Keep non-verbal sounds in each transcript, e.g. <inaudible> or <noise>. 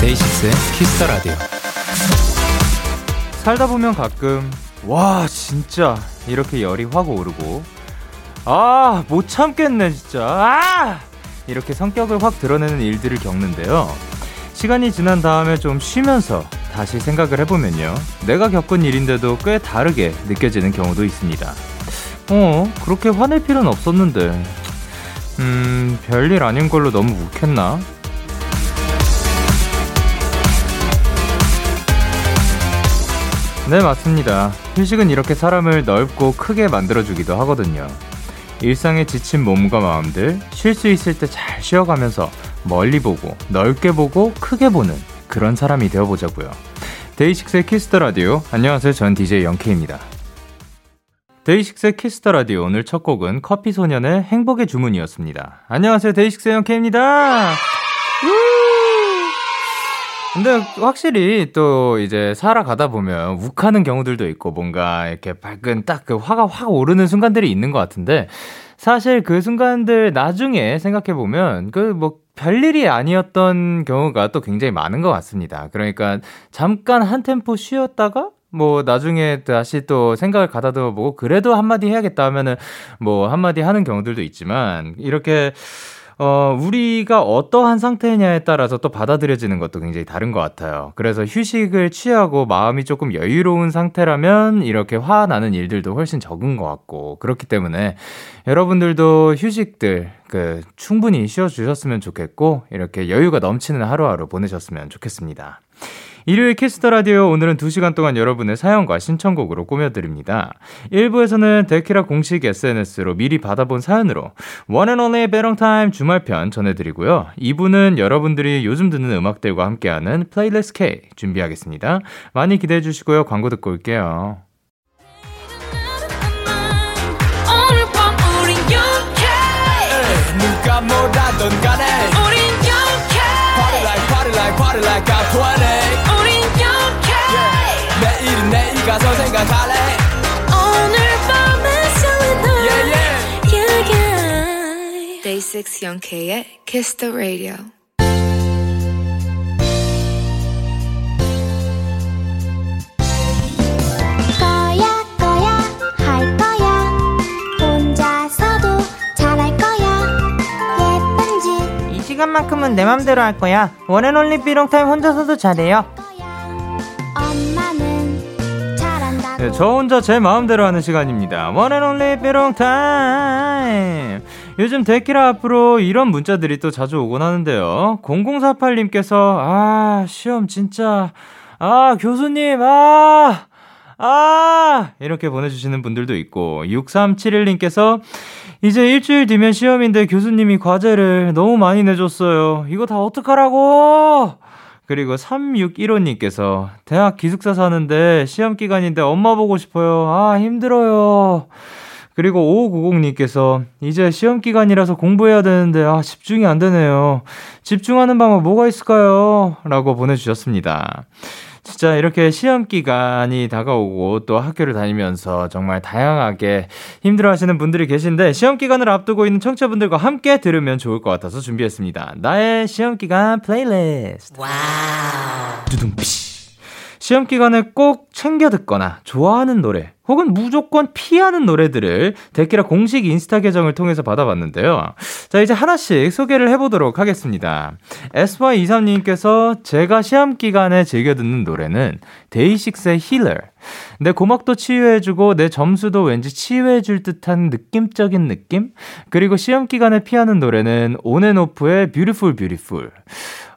DAY6의 Kiss the Radio. 살다 보면 가끔 와 진짜 이렇게 열이 확 오르고 아 못 참겠네 진짜 아 이렇게 성격을 확 드러내는 일들을 겪는데요. 시간이 지난 다음에 좀 쉬면서 다시 생각을 해보면요. 내가 겪은 일인데도 꽤 다르게 느껴지는 경우도 있습니다. 어, 그렇게 화낼 필요는 없었는데. 음, 별일 아닌 걸로 너무 욱했나? 네, 맞습니다. 휴식은 이렇게 사람을 넓고 크게 만들어주기도 하거든요. 일상에 지친 몸과 마음들, 쉴 수 있을 때 잘 쉬어가면서 멀리 보고, 넓게 보고, 크게 보는 그런 사람이 되어보자고요. DAY6의 Kiss the Radio. 안녕하세요. 전 DJ Young K입니다. DAY6의 Kiss the Radio. 오늘 첫 곡은 커피 소년의 행복의 주문이었습니다. 안녕하세요. DAY6의 Young K입니다. 근데 확실히 또 이제 살아가다 보면 욱하는 경우들도 있고 뭔가 이렇게 발끈 딱 그 화가 확 오르는 순간들이 있는 것 같은데 사실 그 순간들 나중에 생각해 보면 그 뭐 별일이 아니었던 경우가 또 굉장히 많은 것 같습니다. 그러니까 잠깐 한 템포 쉬었다가 뭐 나중에 다시 또 생각을 가다듬어 보고 그래도 한마디 해야겠다 하면은 뭐 한마디 하는 경우들도 있지만 이렇게 어, 우리가 어떠한 상태냐에 따라서 또 받아들여지는 것도 굉장히 다른 것 같아요. 그래서 휴식을 취하고 마음이 조금 여유로운 상태라면 이렇게 화나는 일들도 훨씬 적은 것 같고, 그렇기 때문에 여러분들도 휴식들, 그, 충분히 쉬어주셨으면 좋겠고, 이렇게 여유가 넘치는 하루하루 보내셨으면 좋겠습니다. 일요일 Kiss the Radio 오늘은 2시간 동안 여러분의 사연과 신청곡으로 꾸며드립니다. 1부에서는 데키라 공식 SNS로 미리 받아본 사연으로 one and only be alone time 주말편 전해드리고요. 2부는 여러분들이 요즘 듣는 음악들과 함께하는 playlist K 준비하겠습니다. 많이 기대해 주시고요. 광고 듣고 올게요. 누가 뭐라던 간에 우린 영케 Party like party like party like I'm 20 우린 영케 yeah. 가서 생각할래 오늘 밤에 설레는 yeah, yeah. yeah, yeah. Day 6 영케의 Kiss the Radio 시간만큼은 내 맘대로 할 거야. One and only be alone time 혼자서도 잘해요. 네, 저 혼자 제 마음대로 하는 시간입니다. 원앤올리 삐롱타임. 요즘 데키라 앞으로 이런 문자들이 또 자주 오곤 하는데요. 0048님께서 아 시험 진짜 아 교수님 아 아! 이렇게 보내주시는 분들도 있고, 6371님께서 이제 일주일 뒤면 시험인데 교수님이 과제를 너무 많이 내줬어요. 이거 다 어떡하라고! 그리고 3615님께서 대학 기숙사 사는데 시험 기간인데 엄마 보고 싶어요. 아, 힘들어요. 그리고 5590님께서 이제 시험 기간이라서 공부해야 되는데 아, 집중이 안 되네요. 집중하는 방법 뭐가 있을까요? 라고 보내주셨습니다. 진짜 이렇게 시험 기간이 다가오고 또 학교를 다니면서 정말 다양하게 힘들어 하시는 분들이 계신데 시험 기간을 앞두고 있는 청취자분들과 함께 들으면 좋을 것 같아서 준비했습니다. 나의 시험 기간 playlist. Wow. 두둥피. 시험 기간에 꼭 챙겨 듣거나 좋아하는 노래 혹은 무조건 피하는 노래들을 데키라 공식 인스타 계정을 통해서 받아봤는데요. 자, 이제 하나씩 소개를 해보도록 하겠습니다. SY23님께서 제가 시험 기간에 즐겨 듣는 노래는 데이식스의 힐러. 내 고막도 치유해주고 내 점수도 왠지 치유해줄 듯한 느낌적인 느낌? 그리고 시험 기간에 피하는 노래는 ONF의 Beautiful Beautiful.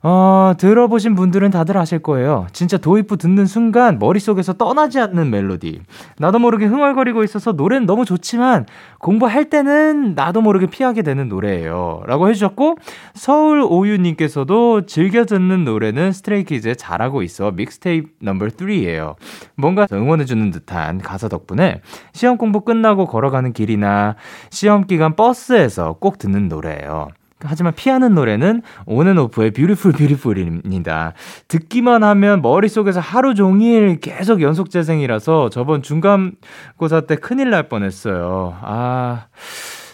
어, 들어보신 분들은 다들 아실 거예요. 진짜 도입부 듣는 순간 머릿속에서 떠나지 않는 멜로디. 나도 모르게 흥얼거리고 있어서 노래는 너무 좋지만 공부할 때는 나도 모르게 피하게 되는 노래예요. 라고 해주셨고, 서울 오유님께서도 즐겨 듣는 노래는 Stray Kids의 잘하고 있어 mixtape number 3예요. 뭔가 응원해주는 듯한 가사 덕분에 시험 공부 끝나고 걸어가는 길이나 시험 기간 버스에서 꼭 듣는 노래예요. 하지만 피하는 노래는 온앤오프의 Beautiful Beautiful입니다. 듣기만 하면 머릿속에서 하루 종일 계속 연속 재생이라서 저번 중간고사 때 큰일 날 뻔했어요. 아,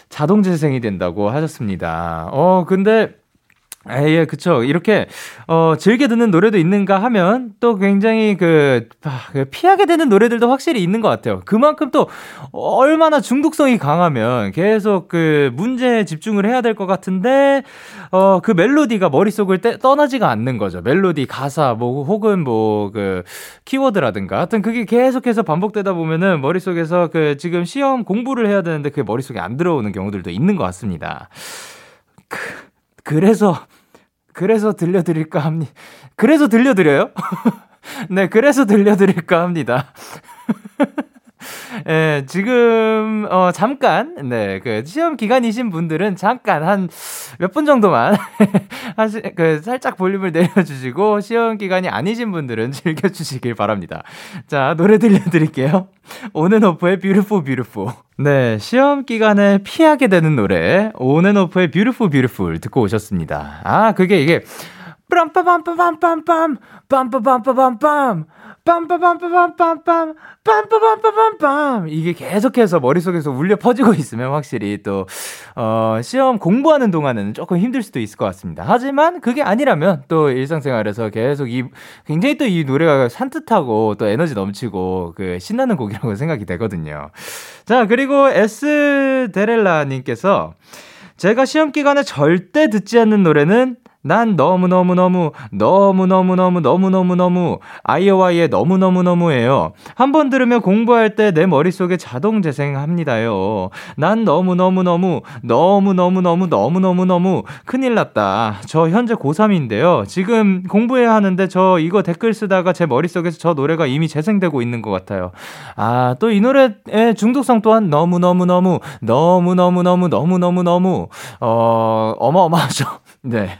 자동 재생이 된다고 하셨습니다. 어, 근데 아, 예, 그쵸. 이렇게, 어, 즐겨 듣는 노래도 있는가 하면 또 굉장히 그, 아, 그, 피하게 되는 노래들도 확실히 있는 것 같아요. 그만큼 또 얼마나 중독성이 강하면 계속 그 문제에 집중을 해야 될 것 같은데, 어, 그 멜로디가 머릿속을 떼, 떠나지가 않는 거죠. 멜로디, 가사, 뭐, 혹은 뭐, 그, 키워드라든가. 하여튼 그게 계속해서 반복되다 보면은 머릿속에서 그 지금 시험 공부를 해야 되는데 그게 머릿속에 안 들어오는 경우들도 있는 것 같습니다. 그, 그래서 그래서 들려드릴까 합니다. 그래서 들려드려요? <laughs> 네, 그래서 들려드릴까 합니다. 예, 지금, 어, 잠깐, 네, 그, 시험 기간이신 분들은 잠깐 한 몇 분 정도만, <laughs> 하시, 그, 살짝 볼륨을 내려주시고, 시험 기간이 아니신 분들은 <laughs> 즐겨주시길 바랍니다. 자, 노래 들려드릴게요. 온앤오프의 Beautiful Beautiful. 네, 시험 기간에 피하게 되는 노래, 온앤오프의 Beautiful Beautiful 듣고 오셨습니다. 아, 그게 이게, 빰빠밤빠밤빰빰, 빰빠밤빠밤빰, 빰빠밤빠밤빰빰, 빰빠밤빠밤빰. 이게 계속해서 머릿속에서 울려 퍼지고 있으면 확실히 또, 어, 시험 공부하는 동안은 조금 힘들 수도 있을 것 같습니다. 하지만 그게 아니라면 또 일상생활에서 계속 이, 굉장히 또 이 노래가 산뜻하고 또 에너지 넘치고 그 신나는 곡이라고 생각이 되거든요. 자, 그리고 S 데렐라 님께서 제가 시험 기간에 절대 듣지 않는 노래는 난 너무너무너무, 너무너무너무, 너무너무너무, 아이오와이의 너무너무너무예요. 한 번 들으면 공부할 때 내 머릿속에 자동 재생합니다요. 난 너무너무너무, 너무너무너무, 너무너무너무, 큰일 났다. 저 현재 고3인데요. 지금 공부해야 하는데 저 이거 댓글 쓰다가 제 머릿속에서 저 노래가 이미 재생되고 있는 것 같아요. 아, 또 이 노래의 중독성 또한 너무너무너무, 너무너무너무, 너무너무너무, 어, 어마어마하죠. 네.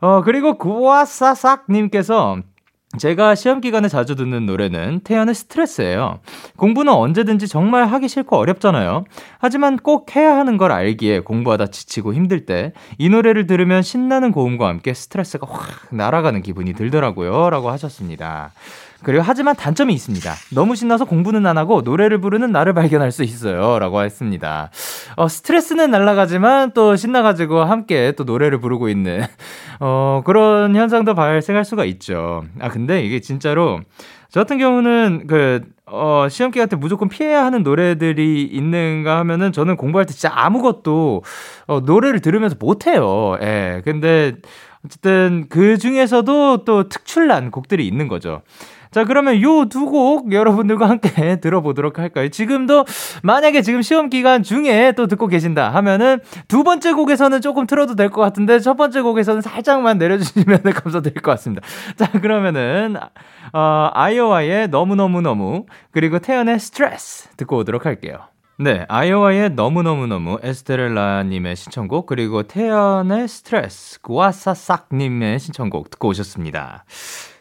어, 그리고 구와사삭님께서 제가 시험 기간에 자주 듣는 노래는 태연의 스트레스예요. 공부는 언제든지 정말 하기 싫고 어렵잖아요. 하지만 꼭 해야 하는 걸 알기에 공부하다 지치고 힘들 때 이 노래를 들으면 신나는 고음과 함께 스트레스가 확 날아가는 기분이 들더라고요. 라고 하셨습니다. 그리고 하지만 단점이 있습니다. 너무 신나서 공부는 안 하고 노래를 부르는 나를 발견할 수 있어요. 라고 했습니다. 어, 스트레스는 날라가지만 또 신나가지고 함께 또 노래를 부르고 있는, <laughs> 어, 그런 현상도 발생할 수가 있죠. 아, 근데 이게 진짜로, 저 같은 경우는 그, 어, 시험 기간 때 무조건 피해야 하는 노래들이 있는가 하면은 저는 공부할 때 진짜 아무것도, 어, 노래를 들으면서 못해요. 예. 근데, 어쨌든 그 중에서도 또 특출난 곡들이 있는 거죠. 자, 그러면 요 두 곡 여러분들과 함께 <laughs> 들어보도록 할까요? 지금도 만약에 지금 시험 기간 중에 또 듣고 계신다 하면은 두 번째 곡에서는 조금 틀어도 될 것 같은데 첫 번째 곡에서는 살짝만 내려주시면 <laughs> 감사드릴 것 같습니다. 자, 그러면은 어, 아이오와의 너무너무너무 그리고 태연의 스트레스 듣고 오도록 할게요. 네, 아이오와의 너무너무너무 에스테렐라님의 신청곡 그리고 태연의 스트레스 구아사삭님의 신청곡 듣고 오셨습니다.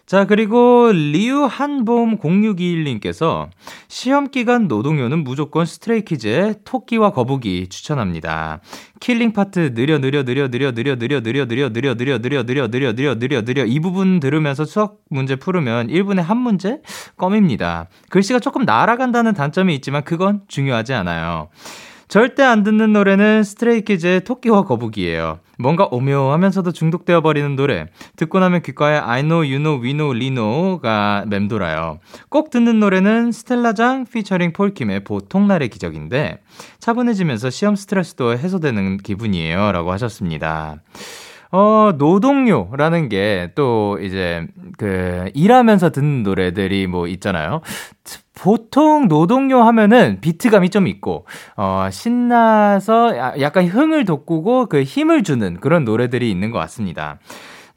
자, 그리고 리우한봄 0621님께서 시험 기간 노동요는 무조건 스트레이키즈의 토끼와 거북이 추천합니다. killing part 느려 느려 느려 느려 느려 느려 느려 느려 느려 느려 느려 느려 느려 느려 느려 느려 이 부분 들으면서 수학 문제 풀으면 1분에 한 문제 껌입니다. 글씨가 조금 날아간다는 단점이 있지만 그건 중요하지 않아요. 절대 안 듣는 노래는 스트레이키즈의 토끼와 거북이에요. 뭔가 오묘하면서도 중독되어 버리는 노래. 듣고 나면 귓가에 I know, you know, we know, 리 know가 맴돌아요. 꼭 듣는 노래는 스텔라장 피처링 폴킴의 보통날의 기적인데 차분해지면서 시험 스트레스도 해소되는 기분이에요. 라고 하셨습니다. 어, 노동요라는 게 또 이제 그 일하면서 듣는 노래들이 뭐 있잖아요. 보통 노동요 하면은 비트감이 좀 있고, 어, 신나서 약간 흥을 돋구고 그 힘을 주는 그런 노래들이 있는 것 같습니다.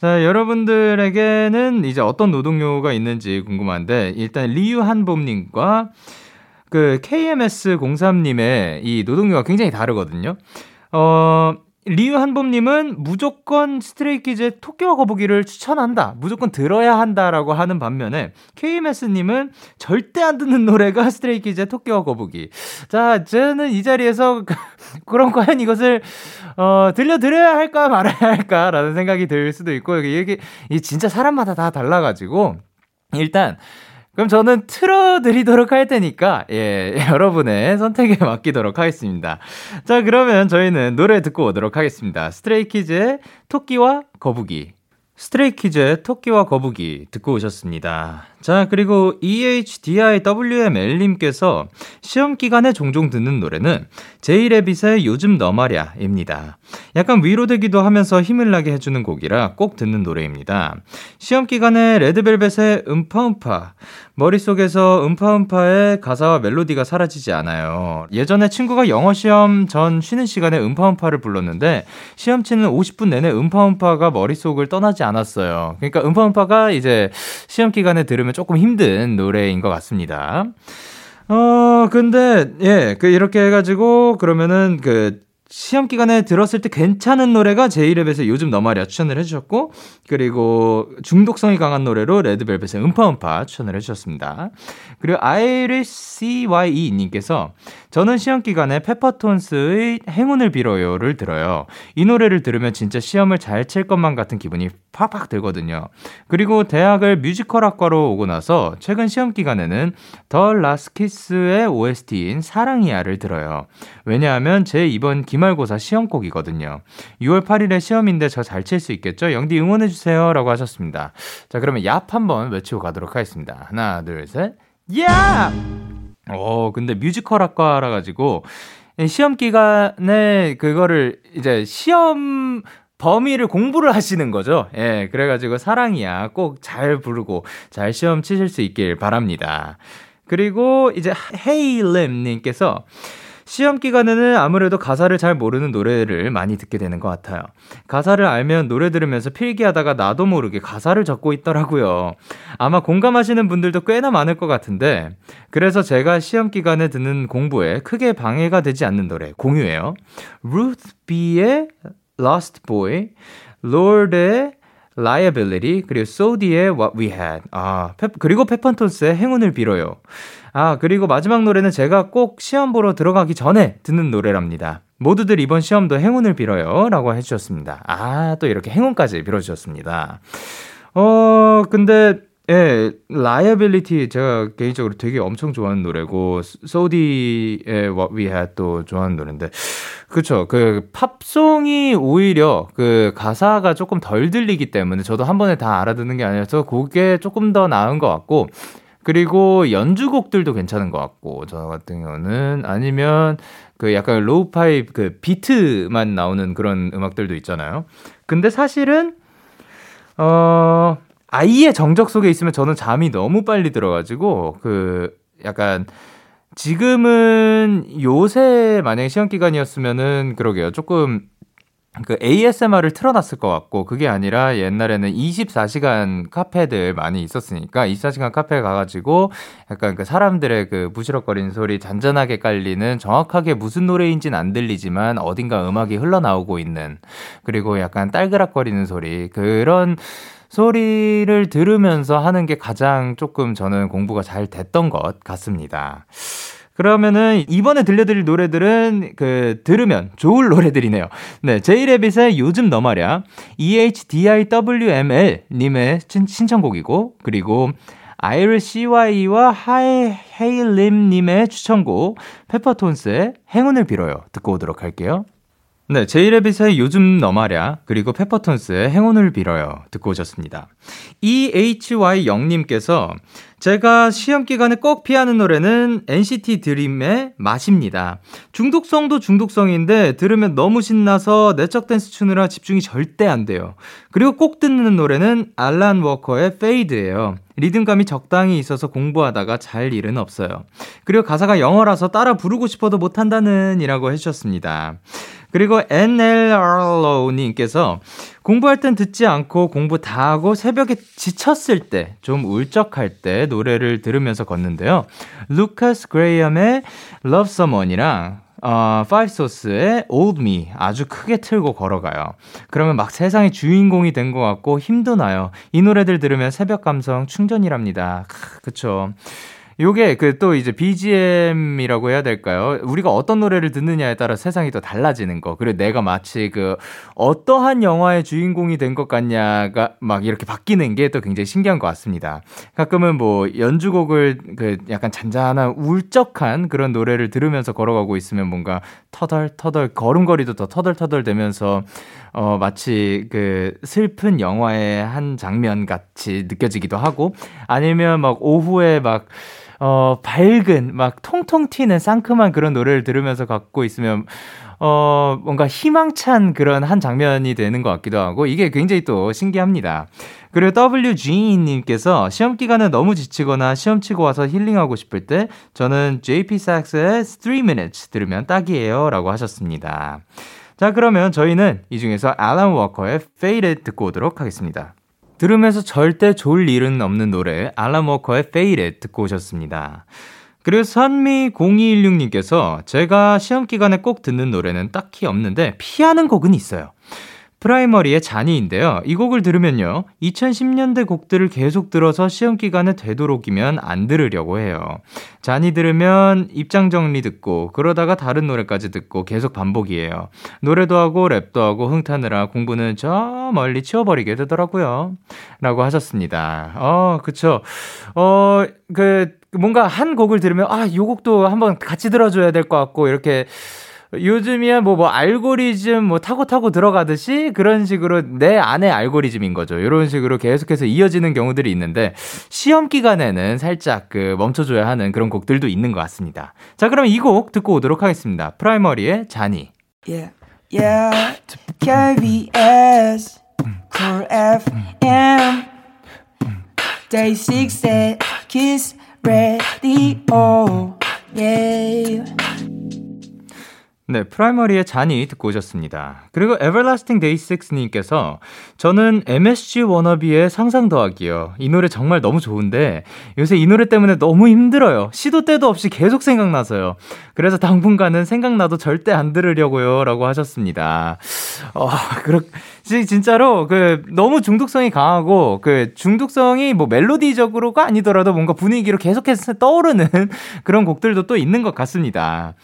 자, 여러분들에게는 이제 어떤 노동요가 있는지 궁금한데, 일단 리유한봄 님과 그 KMS03님의 이 노동요가 굉장히 다르거든요. 어, 리우 한봄님은 무조건 스트레이키즈의 토끼와 거북이를 추천한다. 무조건 들어야 한다라고 하는 반면에 KMS님은 절대 안 듣는 노래가 스트레이키즈의 토끼와 거북이. 자, 저는 이 자리에서 <laughs> 그럼 과연 이것을 어, 들려드려야 할까 말아야 할까라는 생각이 들 수도 있고 이게, 이게 진짜 사람마다 다 달라가지고 일단 그럼 저는 틀어드리도록 할 테니까, 예, <laughs> 여러분의 선택에 맡기도록 하겠습니다. 자, 그러면 저희는 노래 듣고 오도록 하겠습니다. 스트레이키즈의 토끼와 거북이. 스트레이키즈의 토끼와 거북이 듣고 오셨습니다. 자, 그리고 EHDIWML님께서 시험 기간에 종종 듣는 노래는 제이레빗의 요즘 너 말야입니다. 약간 위로되기도 하면서 힘을 나게 해주는 곡이라 꼭 듣는 노래입니다. 시험 기간에 레드벨벳의 음파음파, 머릿속에서 음파음파의 가사와 멜로디가 사라지지 않아요. 예전에 친구가 영어 시험 전 쉬는 시간에 음파음파를 불렀는데 시험 치는 50분 내내 음파음파가 머릿속을 떠나지 않았어요. 그러니까 음파음파가 이제 시험 기간에 들으면 조금 힘든 노래인 것 같습니다. 어, 근데, 예, 그, 이렇게 해가지고, 그러면은, 그, 시험 기간에 들었을 때 괜찮은 노래가 제이랩에서 요즘 너 말이야 추천을 해주셨고 그리고 중독성이 강한 노래로 레드벨벳의 음파음파 추천을 해주셨습니다. 그리고 아이리CYE 님께서 저는 시험 기간에 페퍼톤스의 행운을 빌어요를 들어요. 이 노래를 들으면 진짜 시험을 잘 칠 것만 같은 기분이 팍팍 들거든요. 그리고 대학을 뮤지컬 학과로 오고 나서 최근 시험 기간에는 The Last Kiss의 OST인 사랑이야를 들어요. 왜냐하면 제 이번 기말고사 시험곡이거든요. 6월 8일에 시험인데 저 잘 칠 수 있겠죠? 영디 응원해 주세요. 라고 하셨습니다. 자, 그러면 얍 한번 외치고 가도록 하겠습니다. 하나, 둘, 셋. 야! 어, 근데 뮤지컬 학과라 가지고 시험 기간에 그거를 이제 시험 범위를 공부를 하시는 거죠. 예, 그래가지고 사랑이야 꼭 잘 부르고 잘 시험 치실 수 있길 바랍니다. 그리고 이제 헤이름님께서 시험 기간에는 아무래도 가사를 잘 모르는 노래를 많이 듣게 되는 것 같아요. 가사를 알면 노래 들으면서 필기하다가 나도 모르게 가사를 적고 있더라고요. 아마 공감하시는 분들도 꽤나 많을 것 같은데, 그래서 제가 시험 기간에 듣는 공부에 크게 방해가 되지 않는 노래 공유해요. Ruth B의 Lost Boy, Lorde의 Liability, 그리고 소디의 What We Had. 아, 페, 그리고 페퍼톤스의 행운을 빌어요. 아, 그리고 마지막 노래는 제가 꼭 시험 보러 들어가기 전에 듣는 노래랍니다. 모두들 이번 시험도 행운을 빌어요. 라고 해주셨습니다. 아, 또 이렇게 행운까지 빌어주셨습니다. 어, 근데, 예, Liability 제가 개인적으로 되게 엄청 좋아하는 노래고, 소디의 What We Had 또 좋아하는 노래인데, 그쵸. 그 팝송이 오히려 그 가사가 조금 덜 들리기 때문에 저도 한 번에 다 알아듣는 게 아니라서 그게 조금 더 나은 것 같고, 그리고 연주곡들도 괜찮은 것 같고 저 같은 경우는 아니면 그 약간 로우파이 그 비트만 나오는 그런 음악들도 있잖아요. 근데 사실은 어 아이의 정적 속에 있으면 저는 잠이 너무 빨리 들어가지고 그 약간 지금은 요새 만약에 시험 기간이었으면은 그러게요. 조금 그 ASMR을 틀어놨을 것 같고 그게 아니라 옛날에는 24시간 카페들 많이 있었으니까 24시간 카페 가가지고 약간 그 사람들의 그 부시럭거리는 소리 잔잔하게 깔리는 정확하게 무슨 노래인지는 안 들리지만 어딘가 음악이 흘러나오고 있는 그리고 약간 딸그락거리는 소리 그런 소리를 들으면서 하는 게 가장 조금 저는 공부가 잘 됐던 것 같습니다. 그러면은 이번에 들려드릴 노래들은 그 들으면 좋을 노래들이네요. 네, 제이레빗의 요즘 너 말야, EHDIWML 님의 신청곡이고 그리고 아이를 CY와 하이 헤일림 님의 추천곡 페퍼톤스의 행운을 빌어요 듣고 오도록 할게요. 네, 제이레빗의 요즘 너말야 그리고 페퍼톤스의 행운을 빌어요 듣고 오셨습니다. EHY 영님께서 제가 시험 기간에 꼭 피하는 노래는 NCT Dream의 맛입니다. 중독성도 중독성인데 들으면 너무 신나서 내적 댄스 추느라 집중이 절대 안 돼요. 그리고 꼭 듣는 노래는 알란 워커의 Faded예요. 리듬감이 적당히 있어서 공부하다가 잘 일은 없어요. 그리고 가사가 영어라서 따라 부르고 싶어도 못한다는 이라고 해주셨습니다. 그리고 NLR로님께서 공부할 땐 듣지 않고 공부 다 하고 새벽에 지쳤을 때, 좀 울적할 때 노래를 들으면서 걷는데요. 루카스 그레이엄의 Love Someone이랑 어, Source의 Old Me 아주 크게 틀고 걸어가요. 그러면 막 세상의 주인공이 된 것 같고 힘도 나요. 이 노래들 들으면 새벽 감성 충전이랍니다. 크, 그쵸. 요게 그 또 이제 BGM이라고 해야 될까요? 우리가 어떤 노래를 듣느냐에 따라 세상이 또 달라지는 거. 그리고 내가 마치 그 어떠한 영화의 주인공이 된 것 같냐가 막 이렇게 바뀌는 게 또 굉장히 신기한 것 같습니다. 가끔은 뭐 연주곡을 그 약간 잔잔한 울적한 그런 노래를 들으면서 걸어가고 있으면 뭔가 터덜터덜 걸음걸이도 더 터덜터덜 되면서 어 마치 그 슬픈 영화의 한 장면 같이 느껴지기도 하고 아니면 막 오후에 막 어, 밝은, 막 통통 튀는 상큼한 그런 노래를 들으면서 갖고 있으면, 어, 뭔가 희망찬 그런 한 장면이 되는 것 같기도 하고, 이게 굉장히 또 신기합니다. 그리고 WG님께서 시험 기간에 너무 지치거나 시험 치고 와서 힐링하고 싶을 때, 저는 JP Sax의 3 Minutes 들으면 딱이에요. 라고 하셨습니다. 자, 그러면 저희는 이 중에서 알람 워커의 Faded 듣고 오도록 하겠습니다. 들으면서 절대 좋을 일은 없는 노래 워커의 Faded 듣고 오셨습니다. 그리고 선미0216님께서 제가 시험 기간에 꼭 듣는 노래는 딱히 없는데 피하는 곡은 있어요. 프라이머리의 잔이인데요. 이 곡을 들으면요. 2010년대 곡들을 계속 들어서 시험 기간에 되도록이면 안 들으려고 해요. 잔이 들으면 입장 정리 듣고 그러다가 다른 노래까지 듣고 계속 반복이에요. 노래도 하고 랩도 하고 흥타느라 공부는 저 멀리 치워버리게 되더라고요. 라고 하셨습니다. 어, 그쵸. 어, 그 뭔가 한 곡을 들으면 아, 요 곡도 한번 같이 들어줘야 될 것 같고 이렇게 요즘이야 뭐, 뭐, 알고리즘 뭐 타고 타고 들어가듯이 그런 식으로 내 안에 알고리즘인 거죠. 이런 식으로 계속해서 이어지는 경우들이 있는데, 시험 기간에는 살짝 그 멈춰줘야 하는 그런 곡들도 있는 것 같습니다. 자, 그럼 이 곡 듣고 오도록 하겠습니다. 프라이머리의 자니. Yeah, yeah, KBS, Cool FM, Day 6의 Kiss Radio, yeah. 네, 프라이머리의 잔이 듣고 오셨습니다. 그리고 Everlasting Day 6님께서 저는 MSG 워너비의 상상 더하기요. 이 노래 정말 너무 좋은데 요새 이 노래 때문에 너무 힘들어요. 시도 때도 없이 계속 생각나서요. 그래서 당분간은 생각나도 절대 안 들으려고요. 라고 하셨습니다. 어, 그렇, 진짜로 그 너무 중독성이 강하고 그 중독성이 뭐 멜로디적으로가 아니더라도 뭔가 분위기로 계속해서 떠오르는 <laughs> 그런 곡들도 또 있는 것 같습니다.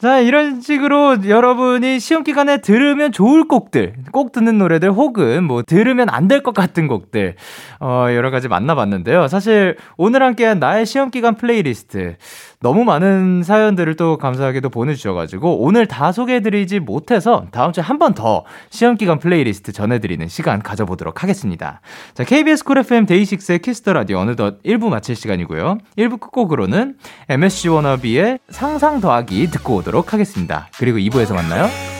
자, 이런 식으로 여러분이 시험 기간에 들으면 좋을 곡들, 꼭 듣는 노래들 혹은 뭐 들으면 안 될 것 같은 곡들, 어, 여러 가지 만나봤는데요. 사실 오늘 함께한 나의 시험 기간 플레이리스트. 너무 많은 사연들을 또 감사하게도 보내주셔가지고 오늘 다 소개해드리지 못해서 다음 주에 한 번 더 시험기간 플레이리스트 전해드리는 시간 가져보도록 하겠습니다. 자, KBS Cool FM 데이식스의 Kiss the Radio 어느덧 1부 마칠 시간이고요. 1부 끝곡으로는 MSG 워너비의 상상 더하기 듣고 오도록 하겠습니다. 그리고 2부에서 만나요.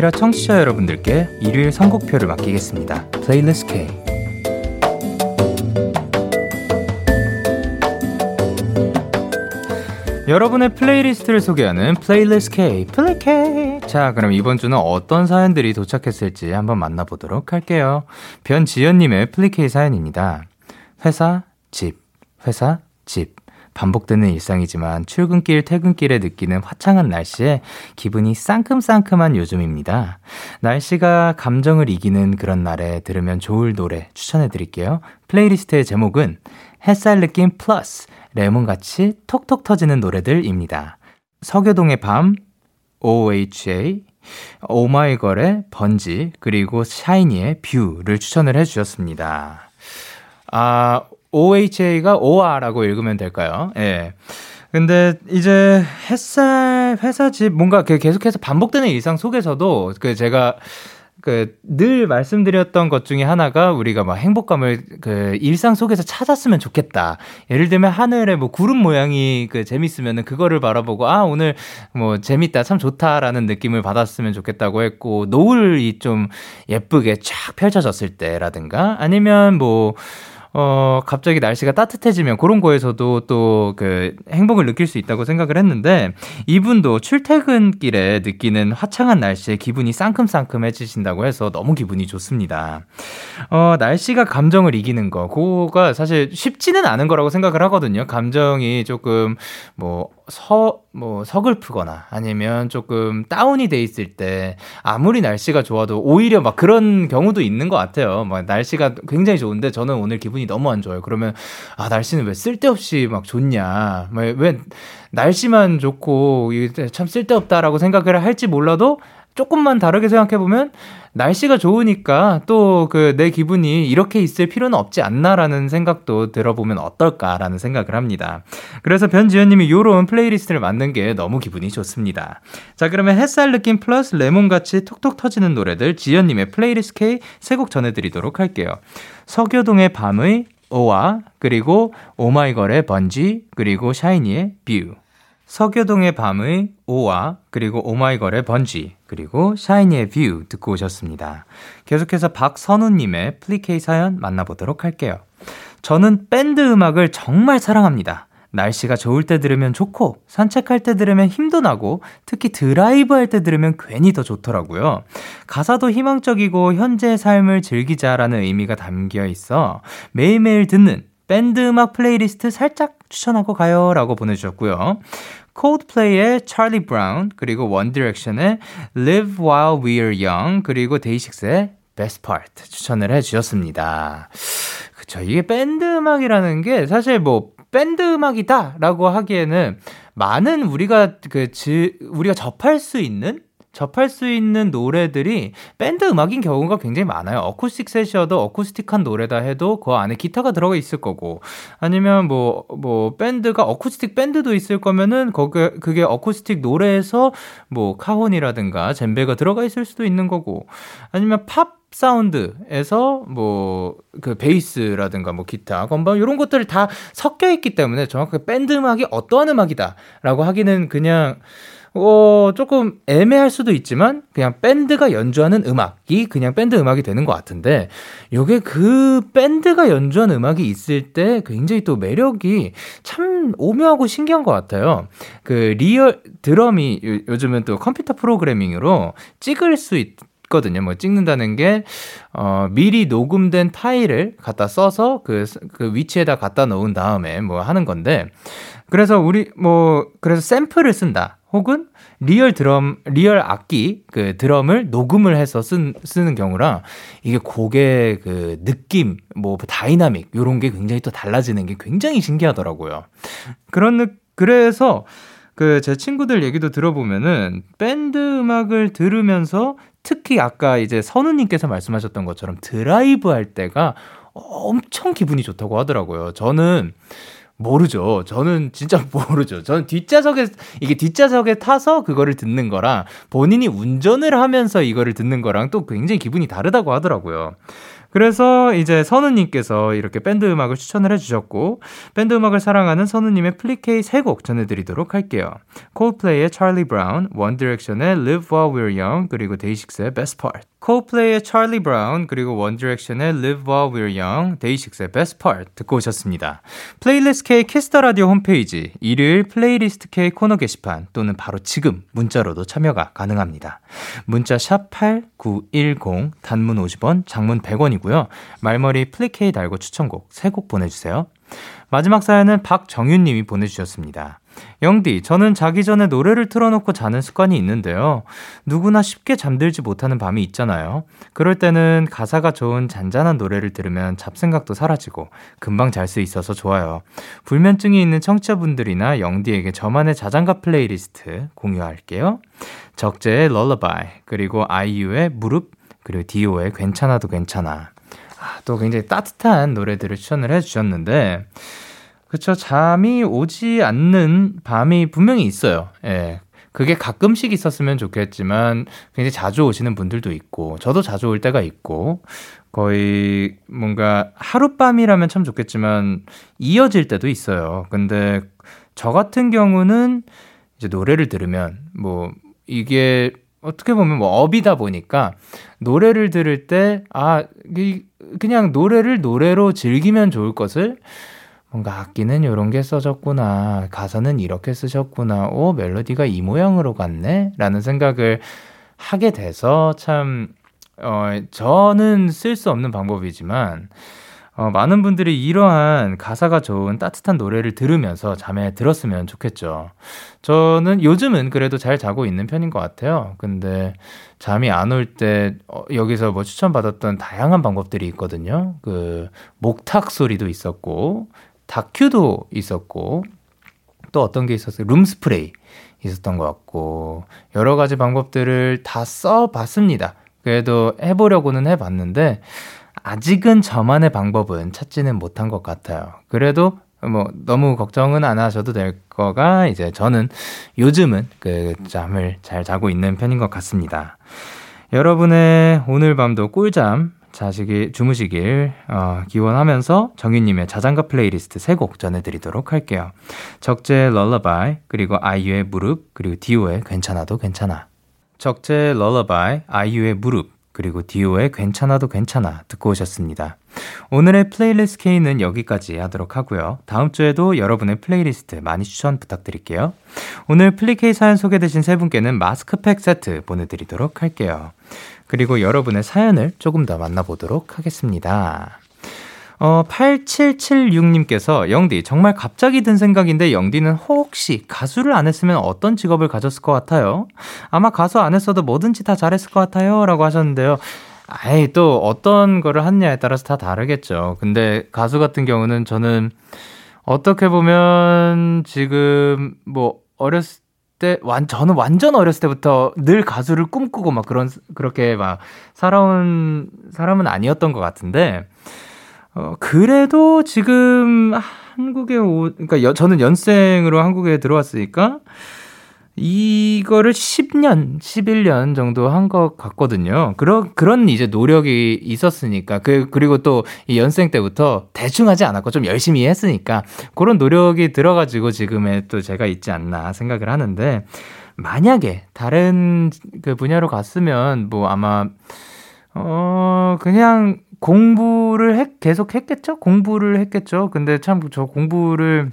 키라 청취자 여러분들께 일요일 선곡표를 맡기겠습니다. 플레이리스트 K. 여러분의 플레이리스트를 소개하는 플레이리스트 K, 플리 K. 자, 그럼 이번 주는 어떤 사연들이 도착했을지 한번 만나보도록 할게요. 변지연님의 플리 K 사연입니다. 회사, 집, 회사, 집. 반복되는 일상이지만 출근길, 퇴근길에 느끼는 화창한 날씨에 기분이 상큼상큼한 요즘입니다. 날씨가 감정을 이기는 그런 날에 들으면 좋을 노래 추천해 드릴게요. 플레이리스트의 제목은 햇살 느낌 플러스 레몬같이 톡톡 터지는 노래들입니다. 서교동의 밤, OHA, 오마이걸의 번지, 그리고 샤이니의 View를 추천을 해주셨습니다. 아, OHA가 오와라고 읽으면 될까요? 예. 근데 이제 햇살 회사 집 뭔가 계속해서 반복되는 일상 속에서도 그 제가 그늘 말씀드렸던 것 중에 하나가 우리가 막 행복감을 그 일상 속에서 찾았으면 좋겠다. 예를 들면 하늘에 뭐 구름 모양이 그 재밌으면은 그거를 바라보고 아 오늘 뭐 재밌다 참 좋다라는 느낌을 받았으면 좋겠다고 했고 노을이 좀 예쁘게 쫙 펼쳐졌을 때라든가 아니면 뭐 어, 갑자기 날씨가 따뜻해지면 그런 거에서도 또 그 행복을 느낄 수 있다고 생각을 했는데 이분도 출퇴근길에 느끼는 화창한 날씨에 기분이 상큼상큼해지신다고 해서 너무 기분이 좋습니다. 어, 날씨가 감정을 이기는 거, 그거가 사실 쉽지는 않은 거라고 생각을 하거든요. 감정이 조금 뭐 서, 뭐, 서글프거나 아니면 조금 다운이 돼 있을 때 아무리 날씨가 좋아도 오히려 막 그런 경우도 있는 것 같아요. 막 날씨가 굉장히 좋은데 저는 오늘 기분이 너무 안 좋아요. 그러면 아, 날씨는 왜 쓸데없이 막 좋냐. 왜, 날씨만 좋고 참 쓸데없다라고 생각을 할지 몰라도 조금만 다르게 생각해보면 날씨가 좋으니까 또 그 내 기분이 이렇게 있을 필요는 없지 않나라는 생각도 들어보면 어떨까라는 생각을 합니다. 그래서 변지현님이 요런 플레이리스트를 만든 게 너무 기분이 좋습니다. 자, 그러면 햇살 느낌 플러스 레몬같이 톡톡 터지는 노래들 지현님의 플레이리스트 K 세 곡 전해드리도록 할게요. 서교동의 밤의 오와 그리고 오마이걸의 번지 그리고 샤이니의 View 서교동의 밤의 오와 그리고 오마이걸의 번지 그리고 샤이니의 View 듣고 오셨습니다. 계속해서 박선우님의 플리 K 사연 만나보도록 할게요. 저는 밴드 음악을 정말 사랑합니다. 날씨가 좋을 때 들으면 좋고 산책할 때 들으면 힘도 나고 특히 드라이브 할 때 들으면 괜히 더 좋더라고요. 가사도 희망적이고 현재의 삶을 즐기자라는 의미가 담겨 있어 매일매일 듣는 밴드 음악 플레이리스트 살짝 추천하고 가요 라고 보내주셨고요. 콜드플레이의 Charlie Brown, 그리고 원 디렉션의 Live While We're Young, 그리고 데이식스의 Best Part 추천을 해 주셨습니다. 그쵸. 이게 밴드 음악이라는 게 사실 뭐 밴드 음악이다라고 하기에는 많은 우리가 그, 지, 우리가 접할 수 있는 접할 수 있는 노래들이 밴드 음악인 경우가 굉장히 많아요. 어쿠스틱 set이어도 어쿠스틱한 노래다 해도 그 안에 기타가 들어가 있을 거고 아니면 뭐뭐 뭐 밴드가 어쿠스틱 밴드도 있을 거면은 거기 그게 어쿠스틱 노래에서 뭐 카혼이라든가 젬베가 들어가 있을 수도 있는 거고 아니면 팝 사운드에서 뭐 그 베이스라든가 뭐 기타, 건반 이런 것들을 다 섞여 있기 때문에 정확하게 밴드 음악이 어떠한 음악이다라고 하기는 그냥 어, 조금 애매할 수도 있지만, 그냥 밴드가 연주하는 음악이 그냥 밴드 음악이 되는 것 같은데, 요게 그 밴드가 연주한 음악이 있을 때 굉장히 또 매력이 참 오묘하고 신기한 것 같아요. 그 리얼 드럼이 요, 요즘은 또 컴퓨터 프로그래밍으로 찍을 수 있, 있거든요. 뭐 찍는다는 게, 어, 미리 녹음된 파일을 갖다 써서 그, 그 위치에다 갖다 놓은 다음에 뭐 하는 건데, 그래서 우리, 뭐, 그래서 샘플을 쓴다. 혹은 리얼 드럼, 리얼 악기, 그 드럼을 녹음을 해서 쓴, 쓰는 경우랑 이게 곡의 그 느낌, 뭐 다이나믹, 요런 게 굉장히 또 달라지는 게 굉장히 신기하더라고요. 그런, 느, 그래서 그 제 친구들 얘기도 들어보면은 밴드 음악을 들으면서 특히 아까 이제 선우님께서 말씀하셨던 것처럼 드라이브 할 때가 엄청 기분이 좋다고 하더라고요. 저는 모르죠. 저는 진짜 <laughs> 모르죠. 저는 뒷좌석에, 이게 뒷좌석에 타서 그거를 듣는 거랑 본인이 운전을 하면서 이거를 듣는 거랑 또 굉장히 기분이 다르다고 하더라고요. 그래서 이제 선우님께서 이렇게 밴드 음악을 추천을 해주셨고, 밴드 음악을 사랑하는 선우님의 플리케이 세 곡 전해드리도록 할게요. 콜플레이의 Charlie Brown, One Direction의 Live While We're Young, 그리고 데이식스의 Best Part. 콜플레이의 Charlie 그리고 원 디렉션의 Live While We're Young, 데이식스의 Best Part 듣고 오셨습니다. 플레이리스트 K Kiss the Radio 홈페이지, 일요일 플레이리스트 K 코너 게시판 또는 바로 지금 문자로도 참여가 가능합니다. 문자 샵 8910, 단문 50원, 장문 100원이고요. 말머리 플리 K 달고 추천곡 3곡 보내주세요. 마지막 사연은 박정윤 님이 보내주셨습니다. 영디, 저는 자기 전에 노래를 틀어놓고 자는 습관이 있는데요. 누구나 쉽게 잠들지 못하는 밤이 있잖아요. 그럴 때는 가사가 좋은 잔잔한 노래를 들으면 잡생각도 사라지고 금방 잘 수 있어서 좋아요. 불면증이 있는 청취자분들이나 영디에게 저만의 자장가 플레이리스트 공유할게요. 적재의 Lullaby, 그리고 아이유의 무릎, 그리고 디오의 괜찮아도 괜찮아. 아, 또 굉장히 따뜻한 노래들을 추천을 해주셨는데, 그쵸. 잠이 오지 않는 밤이 분명히 있어요. 예. 그게 가끔씩 있었으면 좋겠지만, 굉장히 자주 오시는 분들도 있고, 저도 자주 올 때가 있고, 거의 뭔가 하룻밤이라면 참 좋겠지만, 이어질 때도 있어요. 근데 저 같은 경우는 이제 노래를 들으면, 뭐, 이게 어떻게 보면 뭐 업이다 보니까 노래를 들을 때, 아, 그냥 노래를 노래로 즐기면 좋을 것을 뭔가 악기는 이런 게 써졌구나. 가사는 이렇게 쓰셨구나. 오, 멜로디가 이 모양으로 갔네? 라는 생각을 하게 돼서 참, 어, 저는 쓸 수 없는 방법이지만, 어, 많은 분들이 이러한 가사가 좋은 따뜻한 노래를 들으면서 잠에 들었으면 좋겠죠. 저는 요즘은 그래도 잘 자고 있는 편인 것 같아요. 근데 잠이 안 올 때, 어, 여기서 뭐 추천받았던 다양한 방법들이 있거든요. 그, 목탁 소리도 있었고, 다큐도 있었고, 또 어떤 게 있었어요? 룸 스프레이 있었던 것 같고, 여러 가지 방법들을 다 써봤습니다. 그래도 해보려고는 해봤는데, 아직은 저만의 방법은 찾지는 못한 것 같아요. 그래도 뭐 너무 걱정은 안 하셔도 될 거가 이제 저는 요즘은 그 잠을 잘 자고 있는 편인 것 같습니다. 여러분의 오늘 밤도 꿀잠 자시기 주무시길 어, 기원하면서 정윤님의 자장가 플레이리스트 세곡 전해드리도록 할게요. 적재 Lullaby 그리고 아이유의 무릎 그리고 디오의 괜찮아도 괜찮아. 적재 Lullaby 아이유의 무릎 그리고 디오의 괜찮아도 괜찮아 듣고 오셨습니다. 오늘의 플레이리스트 K는 여기까지 하도록 하고요. 다음 주에도 여러분의 플레이리스트 많이 추천 부탁드릴게요. 오늘 플리 K 사연 소개되신 세 분께는 마스크팩 세트 보내드리도록 할게요. 그리고 여러분의 사연을 조금 더 만나보도록 하겠습니다. 어, 8776님께서 영디 정말 갑자기 든 생각인데 영디는 혹시 가수를 안 했으면 어떤 직업을 가졌을 것 같아요? 아마 가수 안 했어도 뭐든지 다 잘했을 것 같아요. 라고 하셨는데요. 아이, 또 어떤 거를 하느냐에 따라서 다 다르겠죠. 근데 가수 같은 경우는 저는 어떻게 보면 지금 뭐 어렸을 때, 완, 저는 완전 어렸을 때부터 늘 가수를 꿈꾸고 막 그런, 그렇게 막 살아온 사람은 아니었던 것 같은데, 어, 그래도 지금 한국에 오, 그러니까 여, 저는 연생으로 한국에 들어왔으니까 이거를 10년, 11년 정도 한 것 같거든요. 그런, 그런 이제 노력이 있었으니까. 그, 그리고 또 이 연생 때부터 대충 하지 않았고 좀 열심히 했으니까 그런 노력이 들어가지고 지금의 또 제가 있지 않나 생각을 하는데 만약에 다른 그 분야로 갔으면 뭐 아마 어, 그냥 공부를 했, 계속 했겠죠? 공부를 했겠죠? 근데 참 저 공부를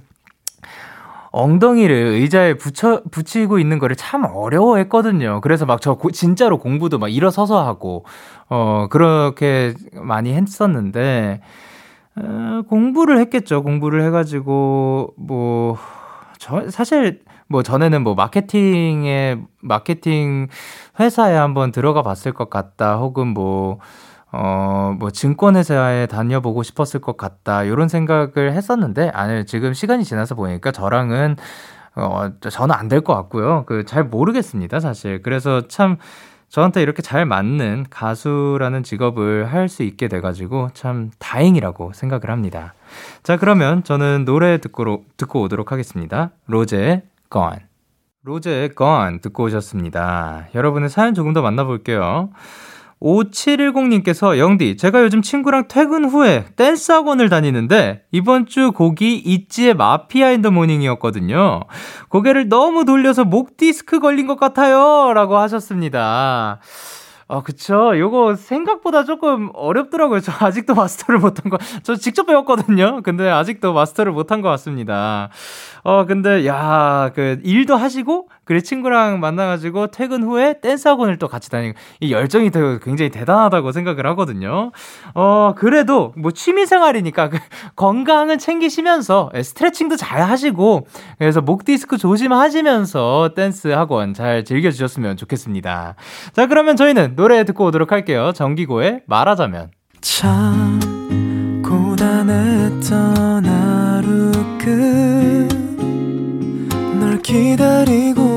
엉덩이를 의자에 붙여, 붙이고 있는 거를 참 어려워했거든요. 그래서 막 저 진짜로 공부도 막 일어서서 하고, 어, 그렇게 많이 했었는데, 어, 공부를 했겠죠. 공부를 해가지고, 뭐, 저, 사실, 뭐 전에는 뭐 마케팅에, 마케팅 회사에 한번 들어가 봤을 것 같다. 혹은 뭐, 어, 뭐, 증권회사에 다녀보고 싶었을 것 같다. 요런 생각을 했었는데, 아니, 지금 시간이 지나서 보니까 저랑은, 어, 저는 안 될 것 같고요. 그, 잘 모르겠습니다, 사실. 그래서 참, 저한테 이렇게 잘 맞는 가수라는 직업을 할 수 있게 돼가지고 참 다행이라고 생각을 합니다. 자, 그러면 저는 노래 듣고, 듣고 오도록 하겠습니다. 로제의. 로제의 듣고 오셨습니다. 여러분의 사연 조금 더 만나볼게요. 5710님께서 영디, 제가 요즘 친구랑 퇴근 후에 댄스 학원을 다니는데 이번 주 곡이 ITZY의 마피아 In the morning이었거든요. 고개를 너무 돌려서 목 디스크 걸린 것 같아요. 라고 하셨습니다. 아, 그쵸. 요거 생각보다 조금 어렵더라고요. 저 아직도 마스터를 못한 거, 저 직접 배웠거든요. 근데 아직도 마스터를 못한 것 같습니다. 어, 근데, 야, 그, 일도 하시고, 그래, 친구랑 만나가지고 퇴근 후에 댄스 학원을 또 같이 다니고, 이 열정이 더 굉장히 대단하다고 생각을 하거든요. 어, 그래도, 뭐, 취미 생활이니까, 그, <laughs> 건강은 챙기시면서, 예, 스트레칭도 잘 하시고, 그래서 목 디스크 조심하시면서 댄스 학원 잘 즐겨주셨으면 좋겠습니다. 자, 그러면 저희는 노래 듣고 오도록 할게요. 정기고의 말하자면. 참 고단했던 하루 끝 널 기다리고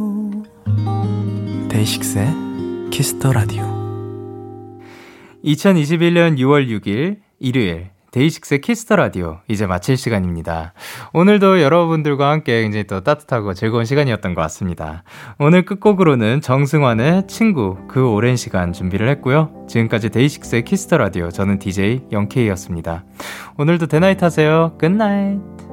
데이식스의 Kiss the Radio 2021년 6월 6일 일요일 데이식스의 Kiss the Radio 이제 마칠 시간입니다. 오늘도 여러분들과 함께 굉장히 또 따뜻하고 즐거운 시간이었던 것 같습니다. 오늘 끝곡으로는 정승환의 친구 그 오랜 시간 준비를 했고요. 지금까지 데이식스의 Kiss the Radio 저는 DJ 영케이였습니다. 오늘도 데나잇 하세요. Good night.